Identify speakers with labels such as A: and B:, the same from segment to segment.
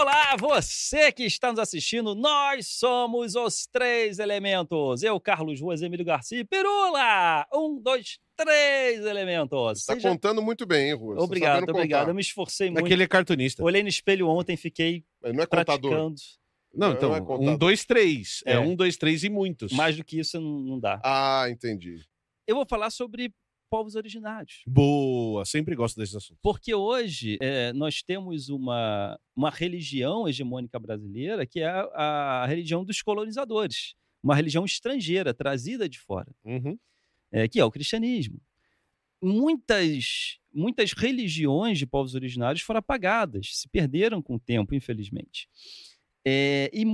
A: Olá, você que está nos assistindo, nós somos os três elementos. Eu, Carlos Ruas, Emílio Garcia e Pirula. Um, dois, três elementos.
B: Está
A: Seja-
B: contando muito bem, hein, Ruas?
A: Obrigado, obrigado.
B: contar.
A: Eu me esforcei muito.
C: Aquele é cartunista.
A: Olhei no espelho ontem, fiquei
B: Mas Não é contador.
A: praticando.
C: Não,
B: Não,
C: então,
B: não é contador.
C: um, dois, três. É.
A: É.
C: um, dois, três e muitos.
A: Mais do que isso não dá.
B: Ah, entendi.
A: Eu vou falar sobre povos originários.
C: Boa, sempre gosto desses assuntos.
A: Porque hoje é, nós temos uma, uma religião hegemônica brasileira que é a, a religião dos colonizadores. Uma religião estrangeira, trazida de fora,
C: Uhum.
A: é, que é o cristianismo. Muitas, muitas religiões de povos originários foram apagadas, se perderam com o tempo, infelizmente. É, e,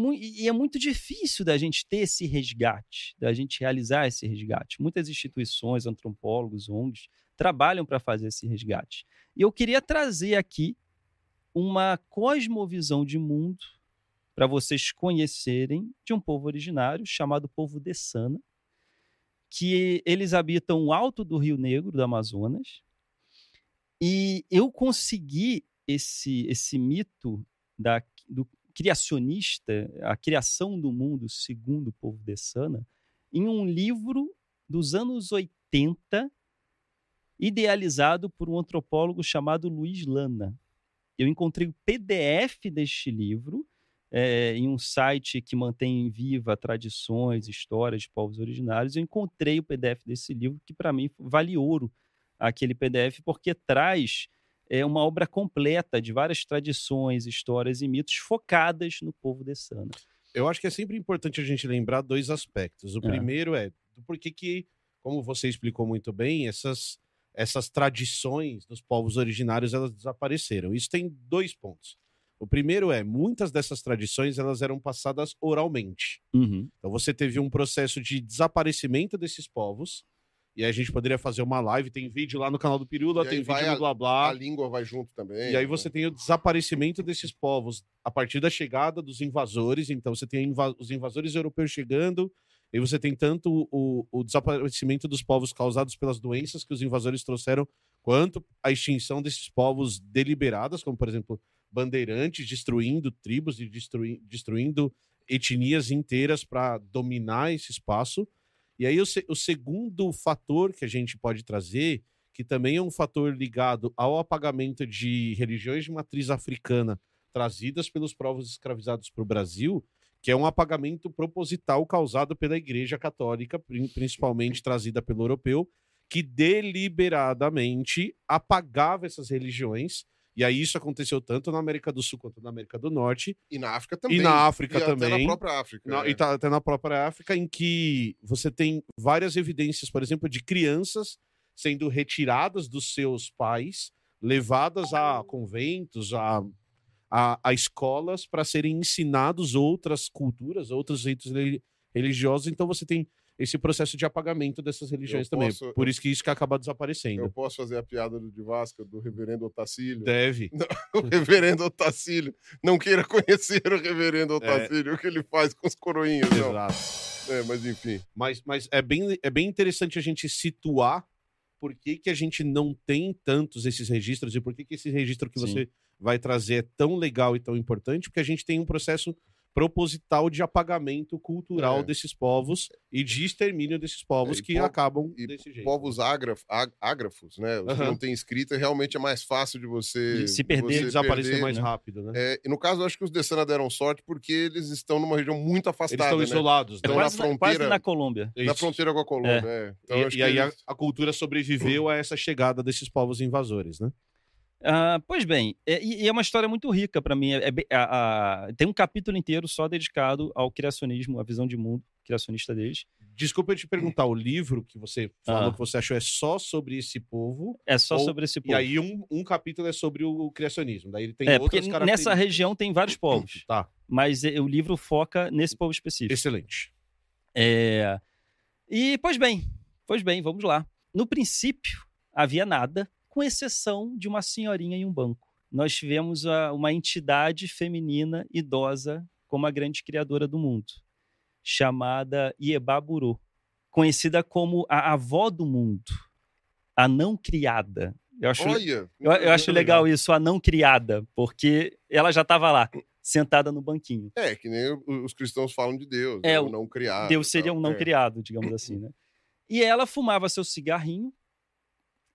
A: e é muito difícil da gente ter esse resgate, da gente realizar esse resgate. Muitas instituições, antropólogos, ONGs, trabalham para fazer esse resgate. E eu queria trazer aqui uma cosmovisão de mundo para vocês conhecerem de um povo originário chamado povo Dessana, que eles habitam o alto do Rio Negro, do Amazonas. E eu consegui esse, esse mito da, do criacionista, a criação do mundo segundo o povo Dessana, em um livro dos anos 80, idealizado por um antropólogo chamado Luiz Lana. Eu encontrei o PDF deste livro é, em um site que mantém viva tradições, histórias de povos originários. Eu encontrei o PDF desse livro, que para mim vale ouro aquele PDF, porque traz é, uma obra completa de várias tradições, histórias e mitos focadas no povo dessana.
C: Eu acho que é sempre importante a gente lembrar dois aspectos. O
A: É.
C: primeiro é do porquê que, como você explicou muito bem, essas, essas tradições dos povos originários elas desapareceram. Isso tem dois pontos. O primeiro é, muitas dessas tradições elas eram passadas oralmente. Então você teve um processo de desaparecimento desses povos. E aí a gente poderia fazer uma live, tem vídeo lá no canal do Pirula,
B: E
C: tem vídeo no Blá
B: A
C: Blá.
B: língua vai junto também.
C: E aí
B: né?
C: você tem o desaparecimento desses povos a partir da chegada dos invasores. Então você tem os invasores europeus chegando, e você tem tanto o, o desaparecimento dos povos causados pelas doenças que os invasores trouxeram, quanto a extinção desses povos deliberadas, como por exemplo bandeirantes destruindo tribos e destrui- destruindo etnias inteiras para dominar esse espaço. E aí o, o segundo fator que a gente pode trazer que também é um fator ligado ao apagamento de religiões de matriz africana trazidas pelos povos escravizados para o Brasil, que é um apagamento proposital causado pela Igreja Católica, prin- principalmente trazida pelo europeu, que deliberadamente apagava essas religiões. E aí isso aconteceu tanto na América do Sul quanto na América do Norte,
B: E na África também.
C: e na África
B: E até
C: também.
B: na própria África.
C: Na-
B: é.
C: E tá até na própria África, em que você tem várias evidências, por exemplo, de crianças sendo retiradas dos seus pais, levadas a conventos, a, a, a escolas, para serem ensinados outras culturas, outros ritos reli- religiosos. Então você tem esse processo de apagamento dessas religiões
B: Eu
C: também.
B: posso-
C: Por isso que isso que acaba desaparecendo.
B: Eu posso fazer a piada do de Vasco, do reverendo Otacílio.
C: Deve.
B: O reverendo Otacílio. Não queira conhecer o reverendo
C: É.
B: Otacílio, o que ele faz com os coroinhas. Não.
C: Exato.
B: É, mas enfim.
C: Mas, mas é, bem, é bem interessante a gente situar por que, que a gente não tem tantos esses registros e por que, que esse registro que
A: Sim.
C: você vai trazer é tão legal e tão importante, porque a gente tem um processo proposital de apagamento cultural
B: É.
C: desses povos e de extermínio desses povos
B: É, e
C: que
B: po-
C: acabam
B: E
C: desse jeito.
B: povos ágraf, ágrafos, né? Os que
C: Aham.
B: não têm escrita, realmente é mais fácil de você.
A: De se perder,
B: você
C: desaparecer
B: perder.
C: mais
A: né?
C: rápido, né?
B: É, e no caso, eu acho que os Dessana deram sorte porque eles estão numa região muito
C: Eles
B: afastada.
C: estão
B: né?
C: isolados,
A: É
C: né?
B: Então, na
A: quase, na, quase
B: fronteira-
A: na Colômbia.
B: Na
C: Isso.
B: fronteira com a Colômbia. é. Então, eu acho
C: E,
B: que
C: e aí a,
B: eles-
C: a cultura sobreviveu a essa chegada desses povos invasores, né?
A: Ah, pois bem, é, e, e é uma história muito rica para mim. É, bem- a- a- tem um capítulo inteiro só dedicado ao criacionismo, à visão de mundo criacionista deles.
C: Desculpa eu te perguntar, o livro que você falou
A: Ah.
C: que você achou é só sobre esse povo
A: É só
C: Ou-
A: sobre esse povo.
C: E aí um, um capítulo é sobre o criacionismo. Daí ele tem
A: é, porque nessa região tem vários povos,
C: Tá,
A: mas é, o livro foca nesse povo específico.
C: excelente.
A: É, E, pois bem, pois bem, vamos lá. No princípio, havia nada, com exceção de uma senhorinha em um banco. Nós tivemos a- uma entidade feminina idosa como a grande criadora do mundo, chamada Iebaburu, conhecida como a avó do mundo, a não criada. Eu acho,
B: Olha.
A: eu, eu acho legal isso, a não criada, porque ela já estava lá, sentada no banquinho.
B: É, que nem os cristãos falam de Deus.
A: É,
B: né,
A: o
B: não criado.
A: Deus seria um não
B: É.
A: criado, digamos assim, né? E ela fumava seu cigarrinho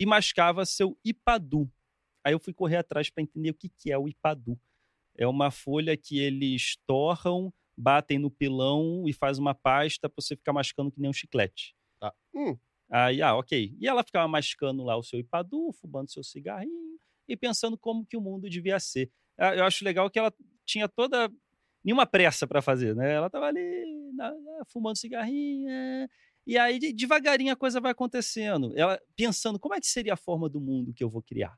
A: e mascava seu ipadu. Aí eu fui correr atrás para entender o que, que é o ipadu. É uma folha que eles torram, batem no pilão e faz uma pasta para você ficar mascando que nem um chiclete.
C: Tá.
B: Hum.
A: Aí, ah, ok. E ela ficava mascando lá o seu ipadu, fumando seu cigarrinho e pensando como que o mundo devia ser. Ah, Eu acho legal que ela tinha toda nenhuma pressa para fazer, né? Ela tava ali na- na- fumando cigarrinho, é, e aí de- devagarinho a coisa vai acontecendo. Ela pensando como é que seria a forma do mundo que eu vou criar.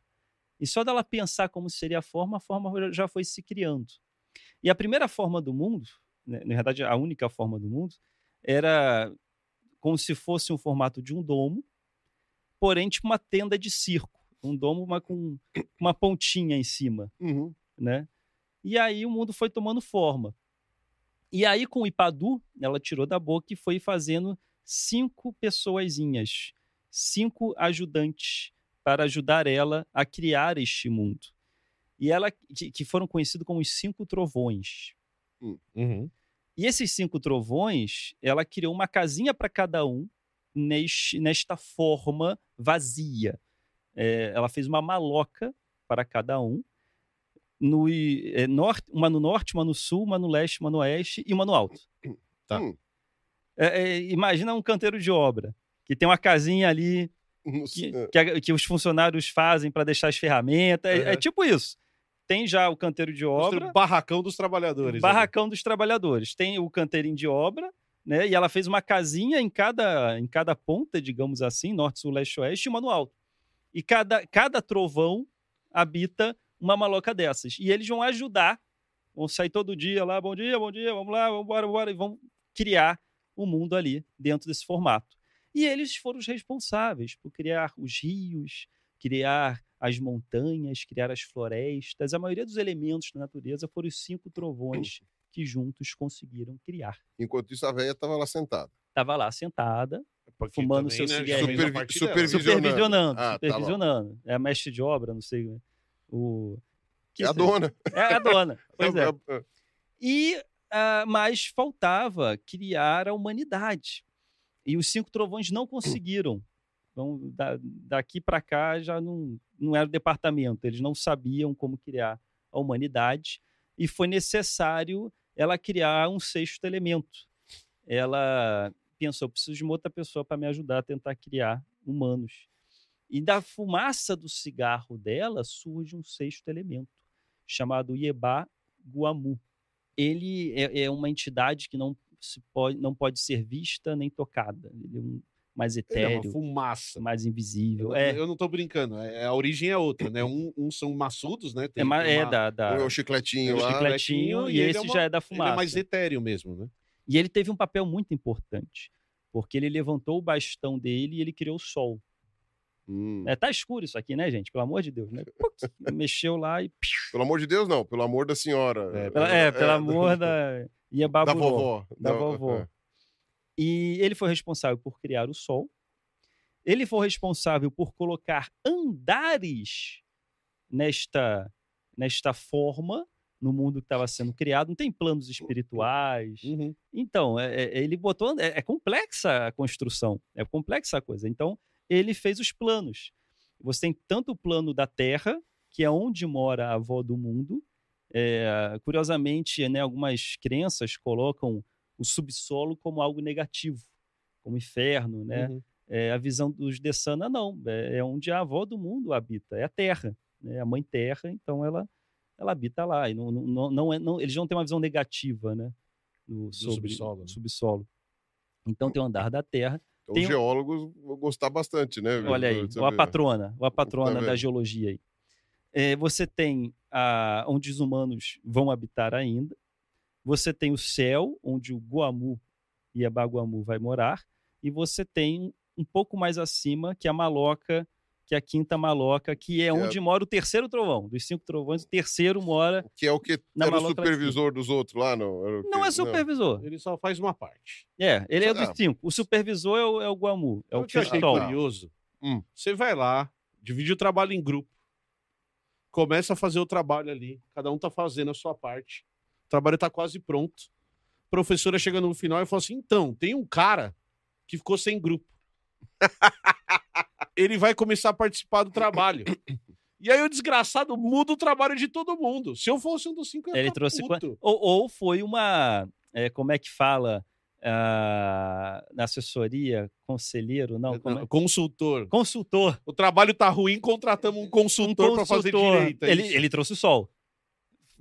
A: E só dela pensar como seria a forma, a forma já foi se criando. E a primeira forma do mundo, né, na verdade a única forma do mundo, era como se fosse um formato de um domo, porém tipo uma tenda de circo, um domo mas com uma pontinha em cima
B: Uhum.
A: né? E aí o mundo foi tomando forma. E aí com o Ipadu, ela tirou da boca e foi fazendo cinco pessoazinhas, cinco ajudantes para ajudar ela a criar este mundo. E ela que, que foram conhecidos como os cinco trovões.
C: Uhum.
A: E esses cinco trovões, ela criou uma casinha para cada um neste, nesta forma vazia. É, ela fez uma maloca para cada um. No, é, norte, uma no norte, uma no sul, uma no leste, uma no oeste e uma no alto.
C: Tá.
B: Hum.
A: É, é, imagina um canteiro de obra, que tem uma casinha ali que, que, a- que os funcionários fazem para deixar as ferramentas. É- É, tipo isso. Tem já o canteiro de obra.
C: O barracão dos trabalhadores. ali.
A: Barracão dos trabalhadores. Tem o canteirinho de obra, né? E ela fez uma casinha em cada, em cada ponta, digamos assim, norte, sul, leste, oeste, e uma no alto. E cada, cada trovão habita uma maloca dessas. E eles vão ajudar, vão sair todo dia lá, bom dia, bom dia, vamos lá, vamos embora, vamos embora, e vão criar o mundo ali dentro desse formato. E eles foram os responsáveis por criar os rios, criar as montanhas, criar as florestas. A maioria dos elementos da natureza foram os cinco trovões que juntos conseguiram criar.
B: Enquanto isso, a velha estava lá sentada.
A: Estava lá sentada,
C: Porque
A: fumando
C: também,
A: seu
C: né,
A: cigarrinho.
B: Supervi- supervisionando.
A: supervisionando,
B: Ah, tá
A: supervisionando. é a mestre de obra, não sei. O...
B: É a dona.
A: É a dona. Pois é.
B: É, é.
A: E, ah, mas faltava criar a humanidade. E os cinco trovões não conseguiram. Então, da- daqui para cá já não, não era o departamento, eles não sabiam como criar a humanidade. E foi necessário ela criar um sexto elemento. Ela pensou: preciso de uma outra pessoa para me ajudar a tentar criar humanos. E da fumaça do cigarro dela surge um sexto elemento, chamado Yeba Guamu. Ele é, é uma entidade que não, se pode, não pode ser vista nem tocada. Ele é um mais
C: Ele é uma
A: etéreo,
C: fumaça.
A: mais invisível.
C: Eu,
A: É,
C: eu não tô brincando. é- a origem é outra, né? Um, uns são maçudos, né?
A: é,
C: Tem-
A: é
C: uma-
A: da, da
B: Um é o chicletinho
C: o
B: lá.
A: chicletinho e,
C: e ele é
A: esse
C: uma-
A: já é da
C: Ele
A: fumaça.
C: é mais etéreo mesmo, né?
A: E ele teve um papel muito importante, porque ele levantou o bastão dele e ele criou o sol.
B: Hum.
A: É, tá escuro isso aqui, né, gente? Pelo amor de Deus, né? Mexeu lá e.
B: Pelo amor de Deus, não. Pelo amor da senhora.
C: É,
A: Pela- É, pelo amor da. Ia
B: Da vovó.
A: Da
B: Não,
A: vovó.
B: é.
A: E ele foi responsável por criar o Sol. Ele foi responsável por colocar andares nesta, nesta forma no mundo que estava sendo criado. Não tem planos espirituais.
C: Uhum.
A: Então, é- é- ele botou. É, é complexa a construção, é complexa a coisa. Então, ele fez os planos. Você tem tanto o plano da Terra, que é onde mora a avó do mundo. É, curiosamente, né, algumas crenças colocam o subsolo como algo negativo, como inferno, né?
C: Uhum.
A: É, a visão dos Dessana, não. É, é onde a avó do mundo habita, é a Terra, né? a Mãe Terra, então ela, ela habita lá. E não, não, não, é, não, eles não têm uma visão negativa né? no, sobre
C: subsolo, né?
A: subsolo. Então tem o andar da Terra.
B: Então,
A: Tem
B: os geólogos vão gostar bastante, né?
A: Olha aí, ou a patrona, ou a patrona da geologia aí. É, você tem a, onde os humanos vão habitar ainda. Você tem o céu, onde o Guamu e a Baguamu vai morar. E você tem um pouco mais acima, que é a Maloca, que é a quinta Maloca, que é
B: é-
A: onde mora o terceiro trovão. Dos cinco trovões, o terceiro mora.
B: Que é o que
A: Na
B: era o supervisor dos outros lá, não? Era o
A: Não é supervisor.
C: Ele só faz uma parte.
A: É, ele é
B: Ah.
A: dos cinco. O supervisor é o, é o Guamu, é o
C: eu te achei curioso.
B: Hum.
C: Você vai lá, divide o trabalho em grupo, começa a fazer o trabalho ali, cada um tá fazendo a sua parte. trabalho tá quase pronto. A professora chega no final e fala assim: então, tem um cara que ficou sem grupo. Ele vai começar a participar do trabalho. E aí o desgraçado muda o trabalho de todo mundo. Se eu fosse um dos cinco, eu
A: Ele trouxe.
C: puto.
A: Ou, ou foi uma. é, como é que fala? ah, na assessoria, conselheiro? Não, como é?
C: Consultor.
A: Consultor.
C: O trabalho tá ruim, contratamos um consultor, para fazer direito. é
A: Ele, ele trouxe o sol.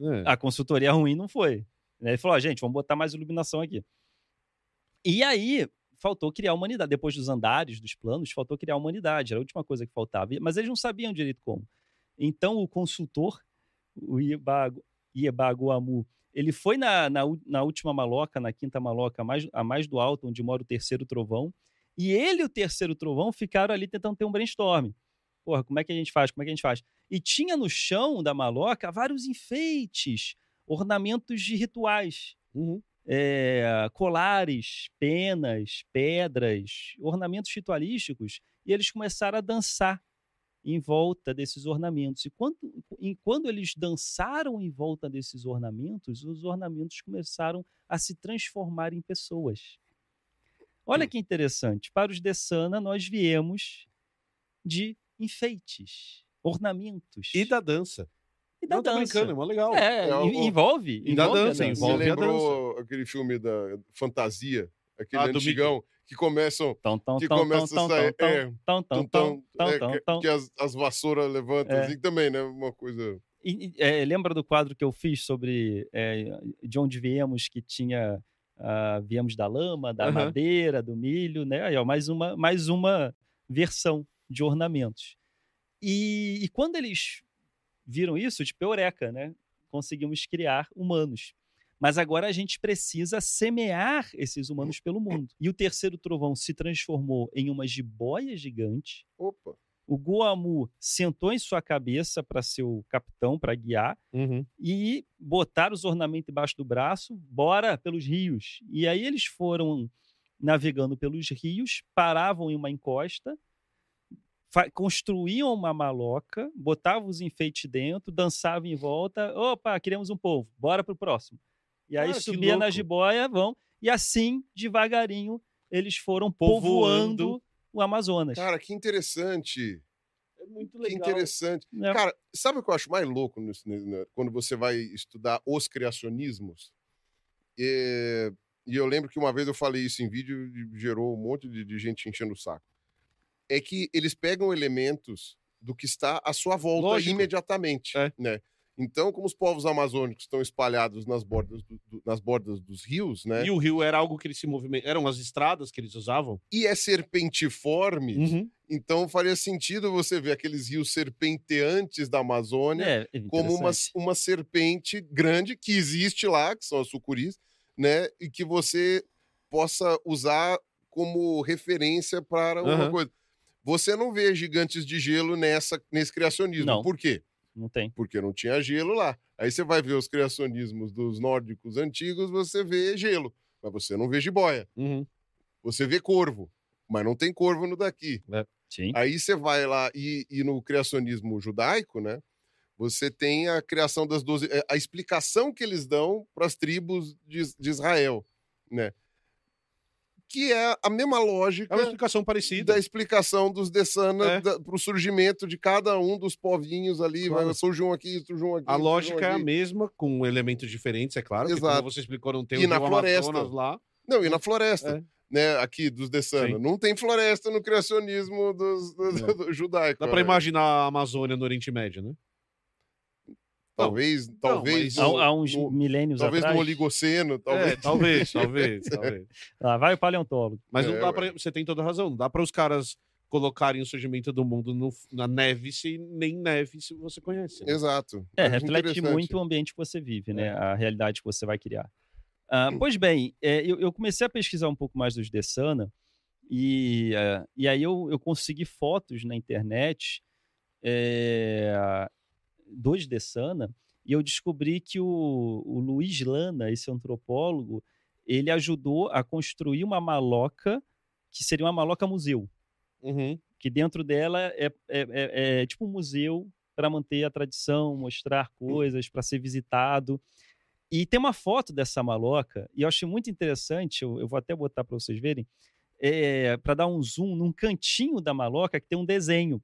C: É.
A: A consultoria ruim não foi. Ele falou: "Ó, gente, vamos botar mais iluminação aqui. E aí, faltou criar a humanidade. Depois dos andares, dos planos, faltou criar a humanidade. Era a última coisa que faltava. Mas eles não sabiam direito como. Então, o consultor, o Iebago, Iebagoamu, ele foi na, na, na última maloca, na quinta maloca, a mais, a mais do alto, onde mora o terceiro trovão. E ele e o terceiro trovão ficaram ali tentando ter um brainstorm. Porra, como é que a gente faz? Como é que a gente faz? E tinha no chão da maloca vários enfeites, ornamentos de rituais.
C: Uhum.
A: É, colares, penas, pedras, ornamentos ritualísticos, e eles começaram a dançar em volta desses ornamentos. E quando, e quando eles dançaram em volta desses ornamentos, os ornamentos começaram a se transformar em pessoas. Olha que interessante. Para os Dessana, nós viemos de enfeites, ornamentos.
C: E da dança.
A: E da
C: Não, tô
A: dança.
C: brincando, é mó legal.
A: É,
B: É, o-
A: en- envolve.
C: E da
A: envolve
C: dança,
B: Me
C: envolve a
B: lembrou aquele filme da Fantasia, aquele
C: Ah, do
B: antigão, que começam.
A: Tão, tão,
B: Que
A: tão,
B: começa
A: tão,
B: a sair- que, as, as vassouras levantam,
A: É.
B: assim, também, né? Uma coisa.
A: E- é, lembra do quadro que eu fiz sobre é, de onde viemos, que tinha ah, viemos da lama, da
C: Aham.
A: madeira, do milho, né? Aí, ó, mais uma mais uma versão de ornamentos. E, e quando eles viram isso, tipo eureka, né? Conseguimos criar humanos. Mas agora a gente precisa semear esses humanos pelo mundo. E o terceiro trovão se transformou em uma jiboia gigante.
B: Opa!
A: O Goamu sentou em sua cabeça para ser o capitão, para guiar,
C: Uhum.
A: e botaram os ornamentos embaixo do braço, bora pelos rios. E aí eles foram navegando pelos rios, paravam em uma encosta, construíam uma maloca, botavam os enfeites dentro, dançavam em volta. Opa, queremos um povo, bora pro próximo. E aí
C: Cara, que
A: subia na jiboia, vão, e assim, devagarinho, eles foram
C: Povoando.
A: povoando o Amazonas.
B: Cara, que interessante.
C: É muito
B: Que interessante.
A: né?
B: Cara, sabe o que eu acho mais louco nisso, né, né, quando você vai estudar os criacionismos? É, E eu lembro que uma vez eu falei isso em vídeo e gerou um monte de, de gente enchendo o saco. É que eles pegam elementos do que está à sua volta
C: Lógico.
B: imediatamente,
C: É.
B: né? Então, como os povos amazônicos estão espalhados nas bordas, do- do- nas bordas dos rios, né?
C: E o rio era algo que eles se movimentam. Eram as estradas que eles usavam.
B: E é serpentiforme,
C: Uhum.
B: então faria sentido você ver aqueles rios serpenteantes da Amazônia
A: É,
B: como uma, uma serpente grande que existe lá, que são as sucuris, né? E que você possa usar como referência para uma
C: Aham.
B: coisa. Você não vê gigantes de gelo nessa, nesse criacionismo.
A: Não.
B: Por quê?
A: Não tem.
B: Porque não tinha gelo lá. Aí você vai ver os criacionismos dos nórdicos antigos, você vê gelo, mas você não vê jiboia.
C: Uhum.
B: Você vê corvo, mas não tem corvo no daqui.
A: Sim.
B: Aí você vai lá e, e no criacionismo judaico, né? Você tem a criação das 12. é, A explicação que eles dão para as tribos de, de Israel, né? Que é a mesma lógica
C: É uma explicação parecida.
B: da explicação dos Dessana
C: É.
B: para o surgimento de cada um dos povinhos ali.
C: Claro.
B: Vai, surge um aqui, surge um aqui.
C: A
B: um
C: lógica é a
B: aqui.
C: mesma, com elementos diferentes, é claro.
B: Exato.
C: como você explicou, não tem
B: E
C: o
B: na floresta.
C: Amazonas lá.
B: Não, e na floresta,
C: É.
B: né? Aqui dos Dessana. Não tem floresta no criacionismo dos, do,
A: Não.
B: do judaico.
C: Dá pra
B: né?
C: imaginar a Amazônia no Oriente Médio, né?
B: Talvez, talvez.
C: mas-
B: no-
A: Há, há uns
B: no-
A: milênios
B: Talvez
A: atrás.
B: no Oligoceno, talvez.
C: É, talvez, talvez, talvez.
A: Lá vai o paleontólogo.
C: Mas não
B: É,
C: dá
B: ué.
C: pra. Você tem toda a razão. Não dá para os caras colocarem o surgimento do mundo no- na neve se nem neve se você conhece. né?
B: Exato.
A: É,
B: Acho
A: reflete muito o ambiente que você vive, né?
C: É.
A: A realidade que você vai criar. Ah, pois bem, é, eu, eu comecei a pesquisar um pouco mais dos Dessana e, ah, e aí eu, eu consegui fotos na internet é, dos Dessana e eu descobri que o, o Luiz Lana, esse antropólogo, ele ajudou a construir uma maloca que seria uma maloca museu
C: Uhum.
A: que dentro dela é, é, é- é tipo um museu para manter a tradição, mostrar coisas, para ser visitado. E tem uma foto dessa maloca, e eu achei muito interessante, eu, eu vou até botar para vocês verem, é, para dar um zoom num cantinho da maloca que tem um desenho.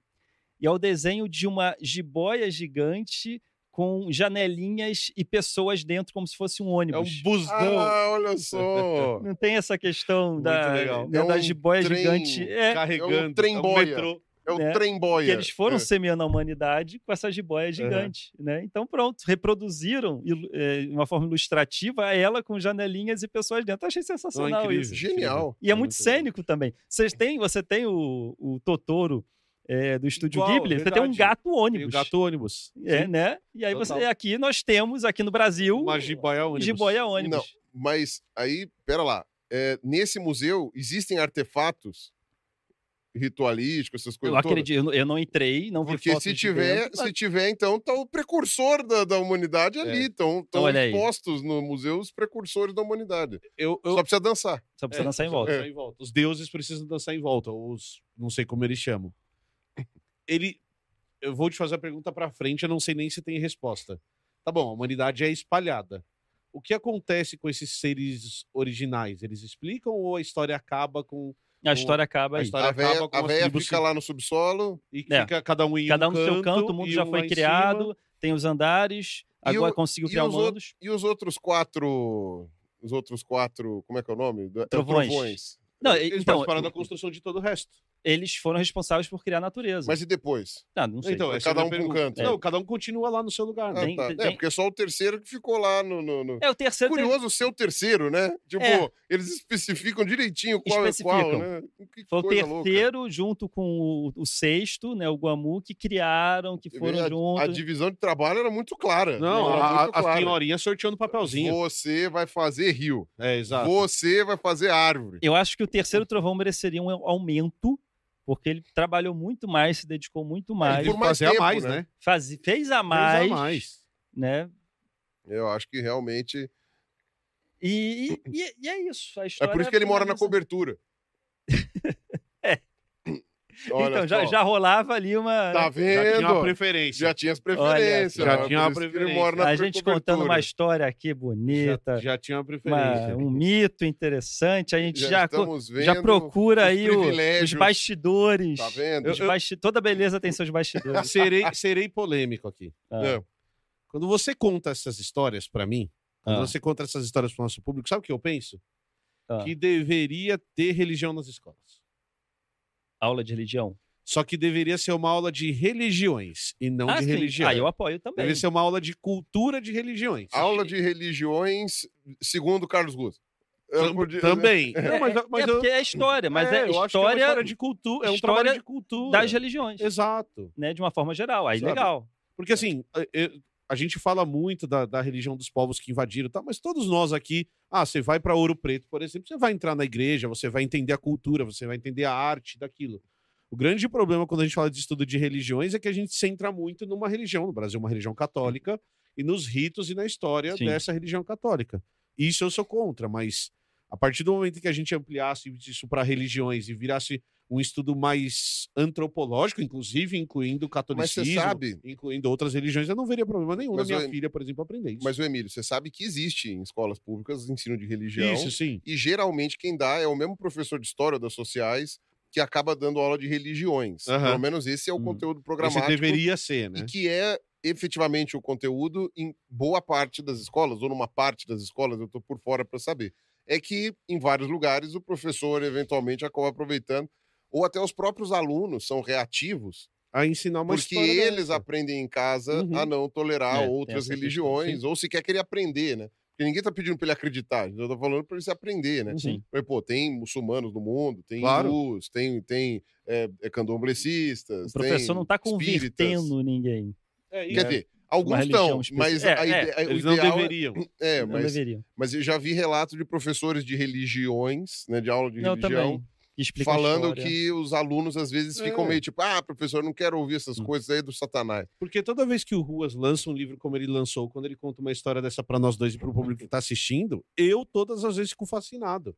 A: E é o desenho de uma jiboia gigante com janelinhas e pessoas dentro, como se fosse um
C: É um
A: ônibus.
C: busão
B: Ah, olha só.
A: Não tem essa questão
C: Muito
A: da,
C: legal.
A: né,
B: É um
A: da jiboia
B: trem
A: gigante. É,
C: carregando.
B: é um trem-boia.
C: metrô.
B: É o
A: né?
B: trem-boia.
A: que eles foram
B: É.
A: semeando a humanidade com essa jiboia gigante, né? Então pronto, reproduziram eh, de uma forma ilustrativa ela com janelinhas e pessoas dentro. Eu achei sensacional
C: incrível.
A: isso.
B: Genial.
A: E é muito,
C: Muito
A: cênico também. Vocês têm, você tem o, o Totoro eh, do estúdio
C: Igual,
A: Ghibli, você tem um
C: verdade.
A: gato
C: Tem
A: ônibus.
C: o gato ônibus.
A: É,
C: Sim.
A: né? E aí você aqui nós temos aqui no Brasil
C: Uma jiboia ônibus.
A: jiboia ônibus.
B: Mas aí, pera lá. É, nesse museu existem artefatos ritualísticos, essas
A: Eu
B: coisas todas?
A: acredito, eu não- eu não entrei, não vi
B: Porque
A: fotos
B: se
A: de
B: tiver,
A: dentro, mas-
B: se tiver, então tá o precursor da, da humanidade ali. Estão
A: Então, olha aí.
B: expostos no museu os precursores da humanidade.
C: Eu, eu,
B: Só precisa dançar.
A: só precisa
C: É,
A: dançar em volta.
C: volta. Os deuses precisam dançar em volta. Os. Não sei como eles chamam. Ele. Eu vou te fazer a pergunta pra frente, eu não sei nem se tem resposta. Tá bom, a humanidade é espalhada. O que acontece com esses seres originais? Eles explicam ou a história acaba com.
A: A história acaba
C: A
A: aí.
C: história
B: A véia,
C: acaba com
B: a véia
C: tribos
B: fica
C: se-
B: lá no subsolo.
C: E
A: É.
C: fica cada um em
A: Cada um
C: um
A: no seu canto, o mundo já
C: um
A: foi criado,
C: cima.
A: tem os andares,
B: E
A: agora
B: o-
A: conseguiu criar o mundo.
B: E os outros quatro. Os outros quatro. Como é que é o nome? É,
A: Trovões. Não,
C: Eles
A: então,
C: participaram da construção de todo o resto.
A: Eles foram responsáveis por criar a natureza.
B: Mas e depois?
A: Ah, não sei.
C: Então,
B: Cada
C: é a minha
B: um pra um canto.
C: Não, cada um continua lá no seu lugar. né?
B: Ah,
A: Tem-
B: tá.
A: tem-
B: É, porque só o terceiro que ficou lá no. no- no-
A: É, o terceiro tem-
B: Curioso ser o terceiro, né? Tipo,
A: É.
B: eles especificam direitinho qual é
A: Especificam.
B: qual, né? Que
A: foi o
B: coisa louca.
A: terceiro junto com o, o sexto, né, o Guamu, que criaram, que foram
B: a,
A: juntos.
B: a divisão de trabalho era muito clara.
C: Não,
B: era
C: a,
B: muito
C: a
B: clara.
C: senhorinha sorteando papelzinho.
B: Você vai fazer rio.
C: É, exato.
B: Você vai fazer árvore.
A: Eu acho que o terceiro trovão mereceria um aumento, porque ele trabalhou muito mais, se dedicou muito mais,
B: por
C: Por
B: mais
C: fazer a
B: tempo,
C: mais,
B: né?
C: né?
A: faz- fez a
C: Fez
A: mais,
C: a mais.
A: né?
B: Eu acho que realmente.
A: E, e- e- e é isso. A
B: É por isso que ele mora na cobertura. Olha
A: então, já, já rolava ali uma.
B: Tá
C: Já tinha uma
B: vendo?
C: preferência.
B: Já tinha as preferências.
A: Olha
B: né?
C: Já tinha uma preferência.
A: a gente contando uma história aqui
C: já,
A: bonita,
C: já tinha uma
A: uma-
C: preferência.
A: um mito interessante. A gente já,
B: vendo
A: já procura
B: os
A: aí o- os bastidores.
B: Tá vendo?
A: Os basti- Toda beleza tem seus bastidores.
C: serei, serei polêmico aqui.
A: Ah,
B: É.
C: Quando você conta essas histórias pra mim, quando
A: Ah.
C: você conta essas histórias pro nosso público, sabe o que eu penso?
A: ah.
C: Que deveria ter religião nas escolas.
A: Aula de religião.
C: Só que deveria ser uma aula de religiões e não
A: ah,
C: de
A: sim.
C: religião.
A: Ah, eu apoio também.
C: Deveria ser uma aula de cultura de religiões.
B: Aula de religiões, segundo Carlos Russo.
C: Tam-
B: podia-
C: Também.
A: É,
C: Não, mas, mas
A: é
C: eu,
A: porque é história, mas é,
C: é uma
A: história
C: história de cultura. É um
A: história
C: trabalho de cultura.
A: das religiões,
C: Exato.
A: né? De uma forma geral. Aí
C: Sabe?
A: legal.
C: Porque assim, eh, eh, a gente fala muito da, da religião dos povos que invadiram, tal, mas todos nós aqui, ah, você vai para Ouro Preto, por exemplo, você vai entrar na igreja, você vai entender a cultura, você vai entender a arte daquilo. O grande problema quando a gente fala de estudo de religiões é que a gente centra muito numa religião, no Brasil, uma religião católica, e nos ritos e na história
A: Sim.
C: dessa religião católica. Isso eu sou contra, mas a partir do momento que a gente ampliasse isso para religiões e virasse um estudo mais antropológico, inclusive incluindo o
B: Mas você
C: catolicismo,
B: sabe-
C: incluindo outras religiões, eu não veria problema nenhum
B: Mas
C: na minha filha, por exemplo, aprender isso.
B: Mas, o Emílio, você sabe que existe em escolas públicas ensino de religião.
C: isso, sim.
B: E geralmente quem dá é o mesmo professor de história das sociais que acaba dando aula de religiões.
C: Aham.
B: Pelo menos esse é o
A: Hum.
B: conteúdo
C: Esse
B: programático.
C: deveria ser, né?
B: E que é efetivamente o conteúdo em boa parte das escolas, ou numa parte das escolas, eu estou por fora para saber. É que em vários lugares o professor eventualmente acaba aproveitando, ou até os próprios alunos são reativos,
C: A ensinar uma
B: porque
C: história
B: eles
C: dessa.
B: aprendem em casa
C: Uhum.
B: a não tolerar
A: É,
B: outras
A: essa questão,
B: religiões, ou sequer querer aprender, né? Porque ninguém tá pedindo para ele acreditar, eu tô falando para ele se aprender, né?
A: Sim.
B: Mas, pô, tem muçulmanos no mundo, tem
C: Claro.
B: hindus, tem, tem é, é, candomblecistas.
A: O professor
B: tem
A: não está
B: espíritas.
A: convertendo ninguém.
C: É,
B: Quer
C: isso.
B: dizer, alguns estão, mas a
A: É,
B: ide- a- o
C: Eles não
B: ideal é-
C: deveriam.
B: é,
A: não
B: mas,
A: deveriam.
B: mas eu já vi relatos de professores de religiões, né, de aula de
A: Eu
B: religião,
A: também. Explica
B: falando que os alunos às vezes ficam
C: É.
B: meio tipo, ah, professor, não quero ouvir essas
A: Hum.
B: coisas aí do satanás.
C: Porque toda vez que o Ruas lança um livro como ele lançou, quando ele conta uma história dessa pra nós dois e pro público que tá assistindo, eu todas as vezes fico fascinado.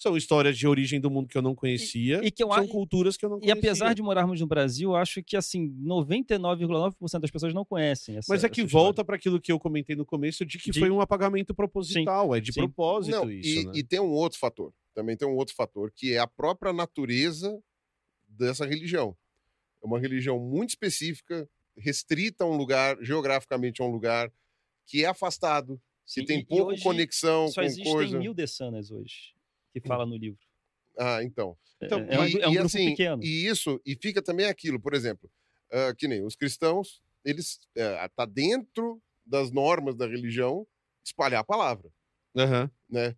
C: São histórias de origem do mundo que eu não conhecia.
A: e que eu
C: são
A: a-
C: culturas que eu não
A: E
C: conhecia.
A: apesar de morarmos no Brasil, eu acho que assim, 99,9% das pessoas não conhecem essa
C: Mas é que volta para aquilo que eu comentei no começo de que
A: De-
C: foi um apagamento proposital, é de
A: sim.
C: propósito
B: Não,
C: isso,
B: e,
C: né?
B: e tem um outro fator. Também tem um outro fator, que é a própria natureza dessa religião. É uma religião muito específica, restrita a um lugar, geograficamente a um lugar, que é afastado, que tem
A: e- e
B: pouco conexão
A: Só
B: com
A: existem
B: coisa.
A: mil dessanas hoje, que fala no livro.
B: Ah, então.
C: Então,
A: é, é um,
B: e,
A: é um
B: e
A: grupo
B: assim,
A: pequeno.
B: E isso, e fica também aquilo, por exemplo, ah, que nem os cristãos, eles é, tá dentro das normas da religião espalhar a palavra,
C: Aham.
B: né?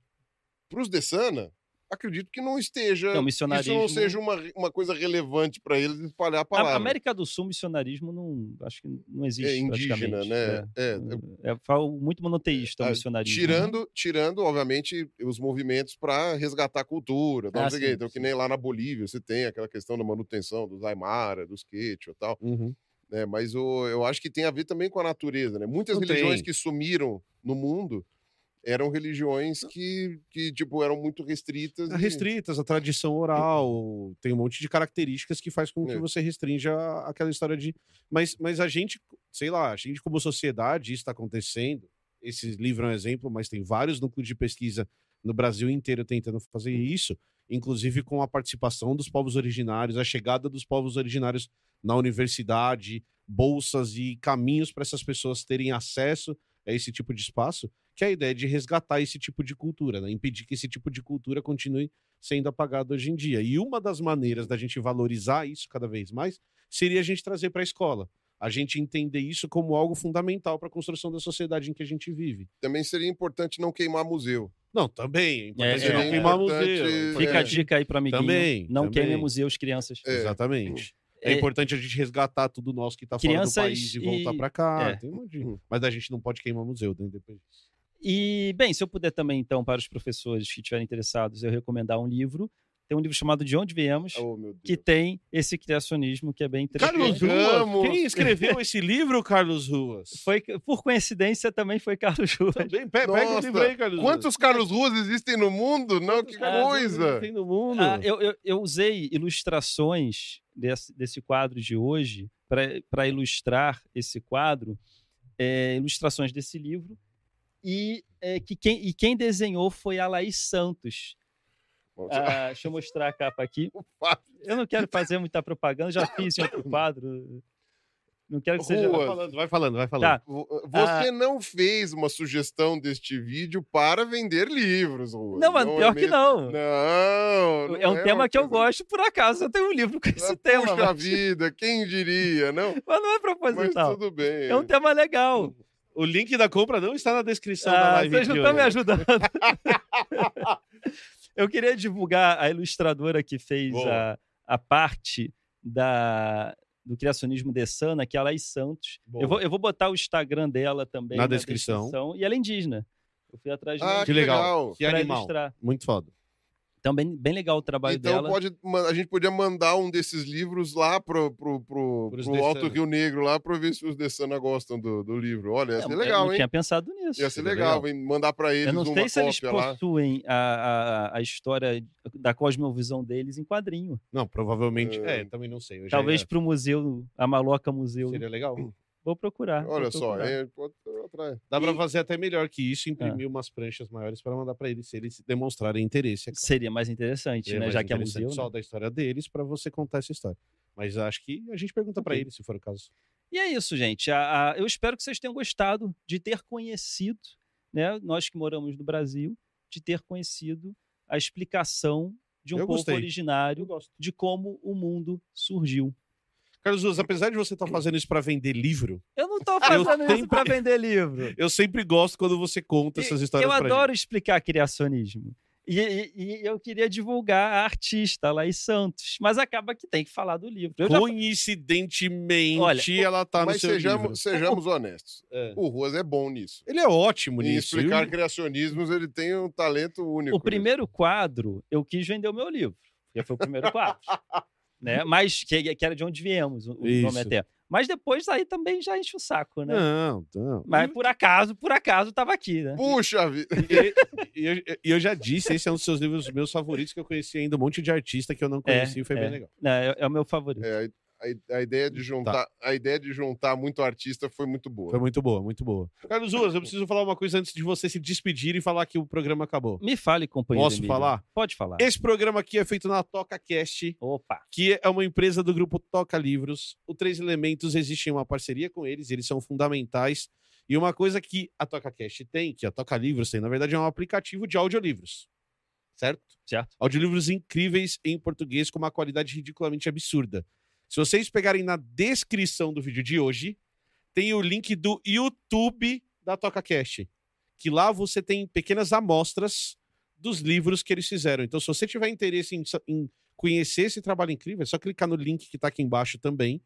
B: Para os Dessana, acredito que não esteja,
A: É, o
B: isso
A: missionarismo-
B: não seja uma, uma coisa relevante para eles espalhar a
A: A
B: palavra.
A: América do Sul, missionarismo não, acho que não existe
B: é indígena, né? É,
A: É, é, falo muito monoteísta o
B: Ah,
A: missionarismo.
B: Tirando, tirando, obviamente, os movimentos para resgatar a cultura. tal,
A: Ah,
B: não
A: sim,
B: então, que
A: sim.
B: nem lá na Bolívia, você tem aquela questão da manutenção dos Aymara, dos Quechua e tal.
C: Uhum.
B: né? Mas o, eu acho que tem a ver também com a natureza, né? Muitas
C: Não
B: religiões
C: tem.
B: que sumiram no mundo eram religiões que, que tipo, eram muito restritas. e-
C: Restritas, a tradição oral, tem um monte de características que faz com que
B: É.
C: você restrinja aquela história de. Mas, mas a gente, sei lá, a gente, como sociedade, isso está acontecendo. Esse livro é um exemplo, mas tem vários núcleos de pesquisa no Brasil inteiro tentando fazer isso, inclusive com a participação dos povos originários, a chegada dos povos originários na universidade, bolsas e caminhos para essas pessoas terem acesso a esse tipo de espaço, que é a ideia de resgatar esse tipo de cultura, né? impedir que esse tipo de cultura continue sendo apagado hoje em dia. E uma das maneiras da gente valorizar isso cada vez mais seria a gente trazer para a escola. A gente entender isso como algo fundamental para a construção da sociedade em que a gente vive.
B: Também seria importante não queimar museu.
C: Não, também. É importante
A: É,
C: não
A: é
C: queimar
B: importante-
C: museu. é
A: Fica a dica aí para amiguinho.
C: Também,
A: não
C: também.
A: queimem museus, crianças.
B: É.
C: Exatamente. É,
A: É,
C: importante a gente resgatar tudo nosso que está fora do país e voltar
A: e-
C: para cá.
A: é.
C: Um de-. Mas a gente não pode queimar museu né, depois disso.
A: E, bem, se eu puder também, então, para os professores que estiverem interessados, eu recomendar um livro. Tem um livro chamado De Onde Viemos,
B: Oh,
A: que tem esse criacionismo que é bem interessante.
C: Carlos. Ruas. Quem escreveu esse livro, Carlos Ruas?
A: Foi, por coincidência, também foi Carlos Ruas.
C: Também, pe- pega o
B: Nossa,
C: livro aí, Carlos Ruas.
B: Quantos Carlos Ruas existem no mundo? Não, que
C: Carlos Ruas
B: coisa!
C: Tem no mundo.
A: Ah, eu, eu, eu usei ilustrações desse, desse quadro de hoje para ilustrar esse quadro, é, ilustrações desse livro, e, é, que quem, e quem desenhou foi a Laís Santos. Ah, deixa eu mostrar a capa aqui. Eu não quero fazer muita propaganda, já fiz em outro quadro. Não quero que seja.
C: Vai falando, vai falando, vai falando.
A: Tá. Ah.
B: Você não fez uma sugestão deste vídeo para vender livros, Ruas.
A: Não, mas
B: é
A: pior que
B: mesmo.
A: não.
B: Não, não
A: É um tema
B: uma
A: que eu
B: coisa-
A: gosto, por acaso eu tenho um livro com esse
B: Ah,
A: tema.
B: Puxa
A: Mas,
B: vida, quem diria, não?
A: mas não é
B: Mas
A: proposital.
B: tudo bem.
A: É um tema legal.
C: O link da compra não está na descrição da
A: Ah,
C: live.
A: vocês não estão me ajudando. Eu queria divulgar a ilustradora que fez
C: Boa.
A: a, a parte da, do criacionismo de Sana, que é a Laís Santos.
C: Boa.
A: Eu vou, eu vou botar o Instagram dela também
C: Na descrição.
A: E ela é indígena. Eu fui atrás de
B: Ah,
C: Que legal. Que animal.
A: ilustrar.
C: Muito foda.
A: Então, bem, bem legal o trabalho
B: Então
A: dela.
B: pode, a gente podia mandar um desses livros lá pro, pro, pro, pro Alto. Rio Negro, lá, pra ver se os Dessana gostam do, do livro. Olha, ia ser
A: eu
B: legal,
A: não
B: hein?
A: tinha pensado nisso.
B: Ia ser legal,
C: legal.
B: hein? Mandar pra eles
A: Eu não
B: uma
A: sei se eles
B: cópia lá.
A: possuem a, a, a história da cosmovisão deles em quadrinho.
C: Não, provavelmente.
B: É.
C: É, também não sei. Eu
A: Talvez para o museu, a Maloca Museu.
C: Seria legal.
A: Vou procurar. vou
B: Olha só,
A: procurar.
B: é, pode.
C: Dá
A: E-
C: fazer até melhor que isso, imprimir umas pranchas maiores para mandar para eles, se eles demonstrarem interesse. é claro.
A: Seria mais interessante,
C: Seria
A: né?
C: mais
A: Já que é
C: interessante
A: museu.
C: Só
A: né?
C: da história deles para você contar essa história. Mas acho que a gente pergunta para
A: Ok.
C: eles, se for o caso.
A: E é isso, gente. A- a- eu espero que vocês tenham gostado de ter conhecido, né? Nós que moramos no Brasil, de ter conhecido a explicação de um
C: Eu
A: povo
C: gostei.
A: originário
C: gosto.
A: de como o mundo surgiu.
C: Carlos Luz, apesar de você estar fazendo isso para vender livro,
A: Eu não estou fazendo isso
C: sempre-
A: para vender livro.
C: eu sempre gosto quando você conta essas
A: E-
C: histórias
A: eu
C: pra
A: adoro explicar criacionismo. E, e- e eu queria divulgar a artista Laís Santos, mas acaba que tem que falar do livro. Eu
C: gente.
A: já
C: Coincidentemente,
A: Olha,
C: ela tá no
B: Mas
C: seu livro.
B: sejamos, sejamos honestos.
C: É.
B: O Ruas é bom nisso.
C: Ele é ótimo
B: Em
C: nisso.
B: explicar
C: viu?
B: criacionismos, ele tem um talento único.
A: O primeiro quadro, eu quis vender o meu livro. Porque foi o primeiro quadro. né? Mas que, que era de onde viemos, o,
C: Isso.
A: nome até. Mas depois aí também já enche o saco, né?
C: Não, não.
A: Mas por acaso, por acaso, tava aqui, né?
B: Puxa vida.
C: E, e eu, e eu já disse, esse é um dos seus livros meus favoritos, que eu conheci ainda um monte de artista que eu não conhecia e foi
A: é.
C: bem legal.
A: Não, é, é o meu favorito.
B: É, a, ideia de juntar, a ideia de juntar muito artista foi muito boa.
C: Foi muito boa, muito boa. Carlos Ruas, eu preciso falar uma coisa antes de você se despedir e falar que o programa acabou.
A: Me fale, companheiro.
C: Posso
A: Emílio.
C: falar?
A: Pode falar.
C: Esse programa aqui é feito na TocaCast,
A: Opa.
C: que é uma empresa do grupo Toca Livros. O Três Elementos existe em uma parceria com eles, eles são fundamentais. E uma coisa que a TocaCast tem, que a Toca Livros tem, na verdade, é um aplicativo de audiolivros. Certo?
A: Certo.
C: Audiolivros incríveis em português com uma qualidade ridiculamente absurda. Se vocês pegarem na descrição do vídeo de hoje, tem o link do YouTube da TocaCast, que lá você tem pequenas amostras dos livros que eles fizeram. Então, se você tiver interesse em, em conhecer esse trabalho incrível, é só clicar no link que está aqui embaixo também,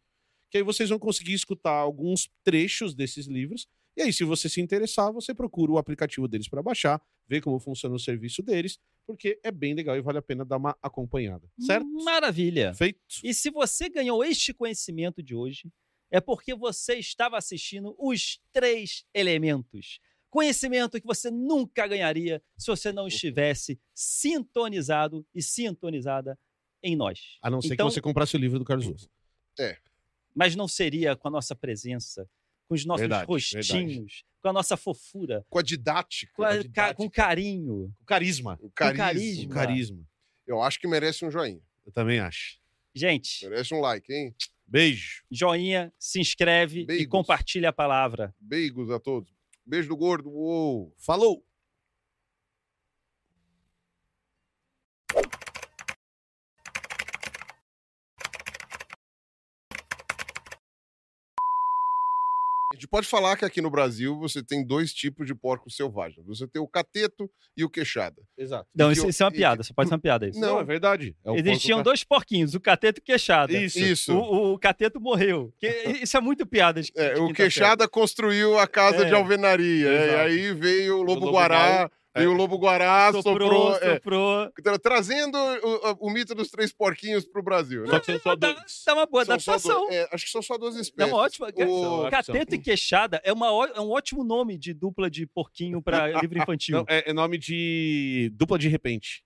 C: que aí vocês vão conseguir escutar alguns trechos desses livros. E aí, se você se interessar, você procura o aplicativo deles para baixar, ver como funciona o serviço deles, porque é bem legal e vale a pena dar uma acompanhada. Certo?
A: Maravilha.
C: Feito.
A: E se você ganhou este conhecimento de hoje, é porque você estava assistindo os três elementos. Conhecimento que você nunca ganharia se você não estivesse sintonizado e sintonizada em nós.
C: A não ser
A: Então-
C: que você comprasse o livro do Carlos Ruas.
A: Mas não seria com a nossa presença, com os nossos
C: Verdade,
A: rostinhos, com a nossa fofura,
B: Com a didática,
A: com, a-
C: a didática.
A: ca- com carinho.
C: O carisma.
B: o
A: com
B: carisma.
A: carisma.
C: O carisma.
B: Eu acho que merece um joinha.
C: Eu também acho.
A: Gente,
B: Merece um like, hein?
C: Beijo.
A: joinha, se inscreve e
B: Beigos.
A: compartilha a palavra.
B: Beijos a todos. Beijo do gordo. Uou.
C: Falou!
B: Gente pode falar que aqui no Brasil você tem dois tipos de porcos selvagens. Você tem o cateto e o queixada.
C: Exato.
A: Não, isso,
B: eu-
A: isso é uma
B: e
A: piada, só pode ser uma piada isso.
C: Não,
B: Não.
C: é verdade. É o
A: Existiam
C: porco
A: dois porquinhos, o cateto e o queixada.
C: Isso.
B: Isso.
A: O, o cateto morreu. Que- isso é muito piada. de-
B: É,
A: de
B: o
A: quinta
B: queixada construiu a casa
A: É.
B: de alvenaria. é, e aí veio o lobo,
C: lobo
B: guará.
C: Mau,
B: Veio o lobo guará, soprou.
A: Soprou,
B: é,
A: soprou.
B: tra- trazendo o, o mito dos três porquinhos pro Brasil. Né?
C: Só que são só
A: Dá,
C: dois.
A: dá uma boa adaptação.
B: do- é, acho que são só duas
A: É
B: espécies.
A: uma ótima.
B: O-
A: Cateto e queixada é, uma, é um ótimo nome de dupla de porquinho para livro infantil.
C: Não, é, é nome de dupla de repente.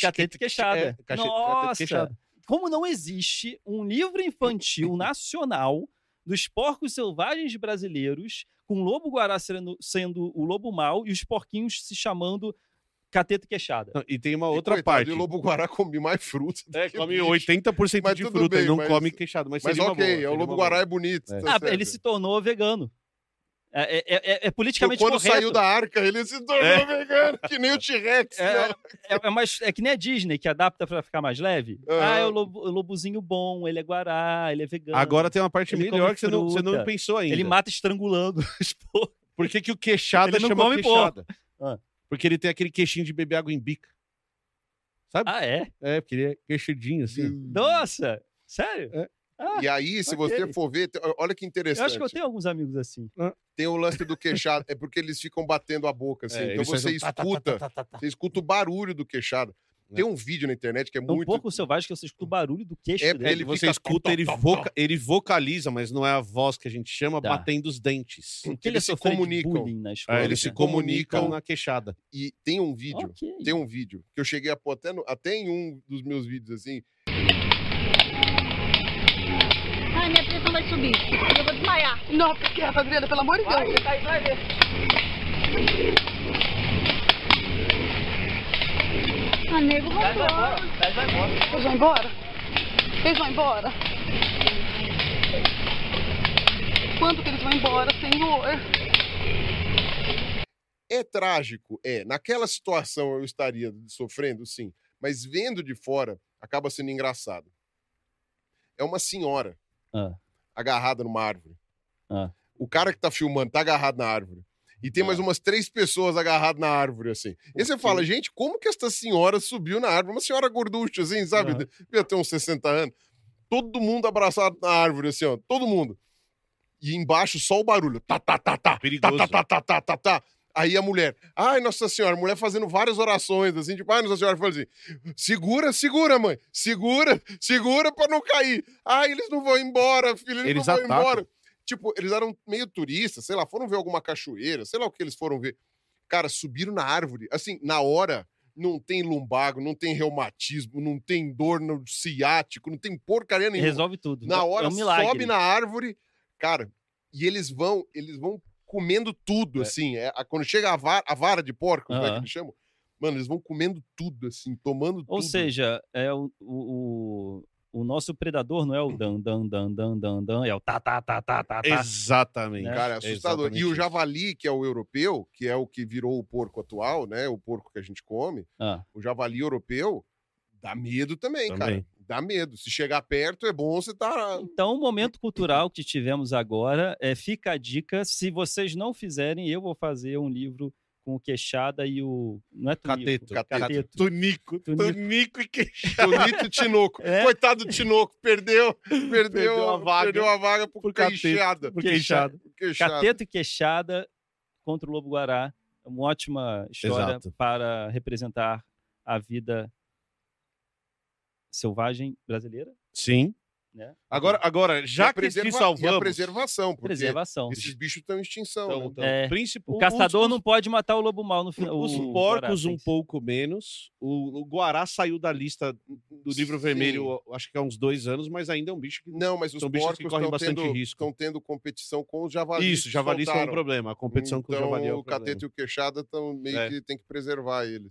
A: Cateto e queixada.
C: É, e
A: Nossa!
C: queixada.
A: Como não existe um livro infantil nacional dos porcos selvagens brasileiros, com o lobo guará sendo, sendo o lobo mau e os porquinhos se chamando cateto e queixada.
C: Não, E tem uma
B: e,
C: outra
B: coitado,
C: parte.
B: O lobo guará come mais fruta.
C: É, come
B: bicho.
C: 80%
B: Mas
C: de fruta
B: bem,
C: e não
B: mas-
C: come queixado. Mas,
B: Mas
C: uma
B: ok,
C: boa,
B: é,
C: seria
B: o lobo
C: uma
B: guará
C: boa.
B: é bonito.
C: É.
B: tá
A: Ah, ele se tornou vegano. É, é- é- é politicamente
B: Quando
A: correto.
B: saiu da arca, ele se tornou
C: É.
B: vegano, que nem o T-Rex.
A: É,
B: né?
A: é, é, é que nem a Disney, que adapta pra ficar mais leve. Ah, é o, lobo- o lobozinho bom, ele é guará, ele é vegano.
C: Agora tem uma parte melhor que você não, você não pensou ainda.
A: Ele mata estrangulando os porcos.
C: Por que, que o queixada
A: Ele
C: chama queixada?
A: Ah.
C: Porque ele tem aquele queixinho de beber água em bica. Sabe?
A: Ah, é?
C: É, porque ele é queixudinho assim.
A: Nossa! Sério?
C: É.
A: Ah,
B: E aí, se
A: ok.
B: você for ver, olha que
A: eu
B: interessante.
A: acho que eu tenho alguns amigos assim.
B: Tem o lance do queixado, é porque eles ficam batendo a boca, assim.
C: É,
B: então você
C: um tá, tá, tá,
B: escuta,
C: tá, tá, tá.
B: você escuta o barulho do queixado. Tem um vídeo na internet que é
A: É um
B: muito.
A: pouco selvagem que você escuta o barulho do queixo
B: É,
A: dele.
B: ele
C: você
B: fica
C: escuta, ele, voca- ele vocaliza, mas não é a voz que a gente chama,
A: Tá.
C: batendo os dentes.
A: Porque ele
B: eles se comunicam.
A: na escola.
C: É, eles se
A: né?
C: comunicam
B: comunicam.
C: na queixada.
B: E tem um vídeo,
A: Ok.
B: tem um vídeo que eu cheguei a pôr até, no- até em um dos meus vídeos, assim.
D: Ai, minha pressão vai subir. Eu vou desmaiar.
E: Não, porque Adriana, pelo amor de Deus.
D: Vai, vai, vai ver. Ah, nego, vamos embora.
E: Eles vão embora? Eles vão embora? Quando que eles vão embora, senhor?
B: É trágico, é. Naquela situação eu estaria sofrendo, sim. Mas vendo de fora, acaba sendo engraçado. É uma senhora
A: Ah.
B: agarrada numa árvore.
A: Ah.
B: O cara que tá filmando tá agarrado na árvore. E tem
A: Ah.
B: mais umas três pessoas agarradas na árvore, assim. E você fala, gente, como que esta senhora subiu na árvore? Uma senhora gorducha, assim, sabe?
A: Aham.
B: Devia ter uns 60 anos. Todo mundo abraçado na árvore, assim, ó. Todo mundo. E embaixo só o barulho. Tá, tá, tá, tá.
C: Perigoso.
B: Tá, tá, tá, tá, tá, tá, tá. Aí a mulher, ai, Nossa Senhora, a mulher fazendo várias orações, assim, tipo, ai, Nossa Senhora, fala assim, segura, segura, mãe, segura, segura pra não cair. Ai, eles não vão embora, filho, eles,
C: Eles
B: não vão
C: atacam.
B: embora. Tipo, eles eram meio turistas, sei lá, foram ver alguma cachoeira, sei lá o que eles foram ver. Cara, subiram na árvore, assim, na hora, não tem lumbago, não tem reumatismo, não tem dor no ciático, não tem porcaria nenhuma.
A: Resolve tudo.
B: Na hora,
A: é um
B: sobe na árvore, cara, e eles vão, eles vão comendo tudo,
A: É.
B: assim. É, quando chega a vara, a vara de porco, como é que eles chamam? Mano, eles vão comendo tudo, assim, tomando
A: Ou
B: tudo.
A: seja, é o, o, o, nosso predador não é o dan, dan, dan, dan, dan, dan, é o tá, tá, tá, tá, tá, tá.
C: Exatamente.
A: Né?
B: Cara, é assustador.
C: exatamente
B: E o javali, que é o europeu, que é o que virou o porco atual, né? O porco que a gente come,
A: Ah,
B: o javali europeu dá medo também, cara. Dá medo. Se chegar perto, é bom você tá.
A: Então, o momento cultural que tivemos agora, é, fica a dica. Se vocês não fizerem, eu vou fazer um livro com o Queixada e o. Não é Tunico,
C: Cateto.
A: Cateto.
C: Tunico.
A: Tunico.
C: Tunico e queixado.
B: Bonito Tinoco.
A: É?
B: Coitado do Tinoco. Perdeu, perdeu,
C: Perdeu a vaga.
B: Perdeu a vaga por,
C: Por cateto.
B: queixada.
C: Por
A: queixado.
B: Queixada.
A: Cateto e Queixada contra o Lobo Guará. É uma ótima história
C: Exato.
A: para representar a vida selvagem brasileira.
C: Sim.
A: Né?
C: Agora, agora
B: E
C: já que
B: preserva-
C: te
B: E a
C: salvamos...
B: preservação, porque
A: Preservação.
B: esses bichos estão em extinção.
C: Então,
B: né?
C: então,
A: É. O caçador
C: os-
A: não pode matar o lobo mal no final.
C: Os
A: o
C: porcos um pouco menos. O, o Guará saiu da lista do livro
B: Sim.
C: vermelho, acho que há uns dois anos, mas ainda é um bicho que.
B: Não, mas os
C: São bichos que
B: porcos
C: correm
B: estão
C: bastante
B: tendo,
C: risco.
B: estão tendo competição com os javalis.
C: Isso, javalis são um problema. A competição com o
B: então,
C: javali é
B: o
C: um problema.
B: cateto e o queixada tão meio
C: É.
B: que tem que preservar eles.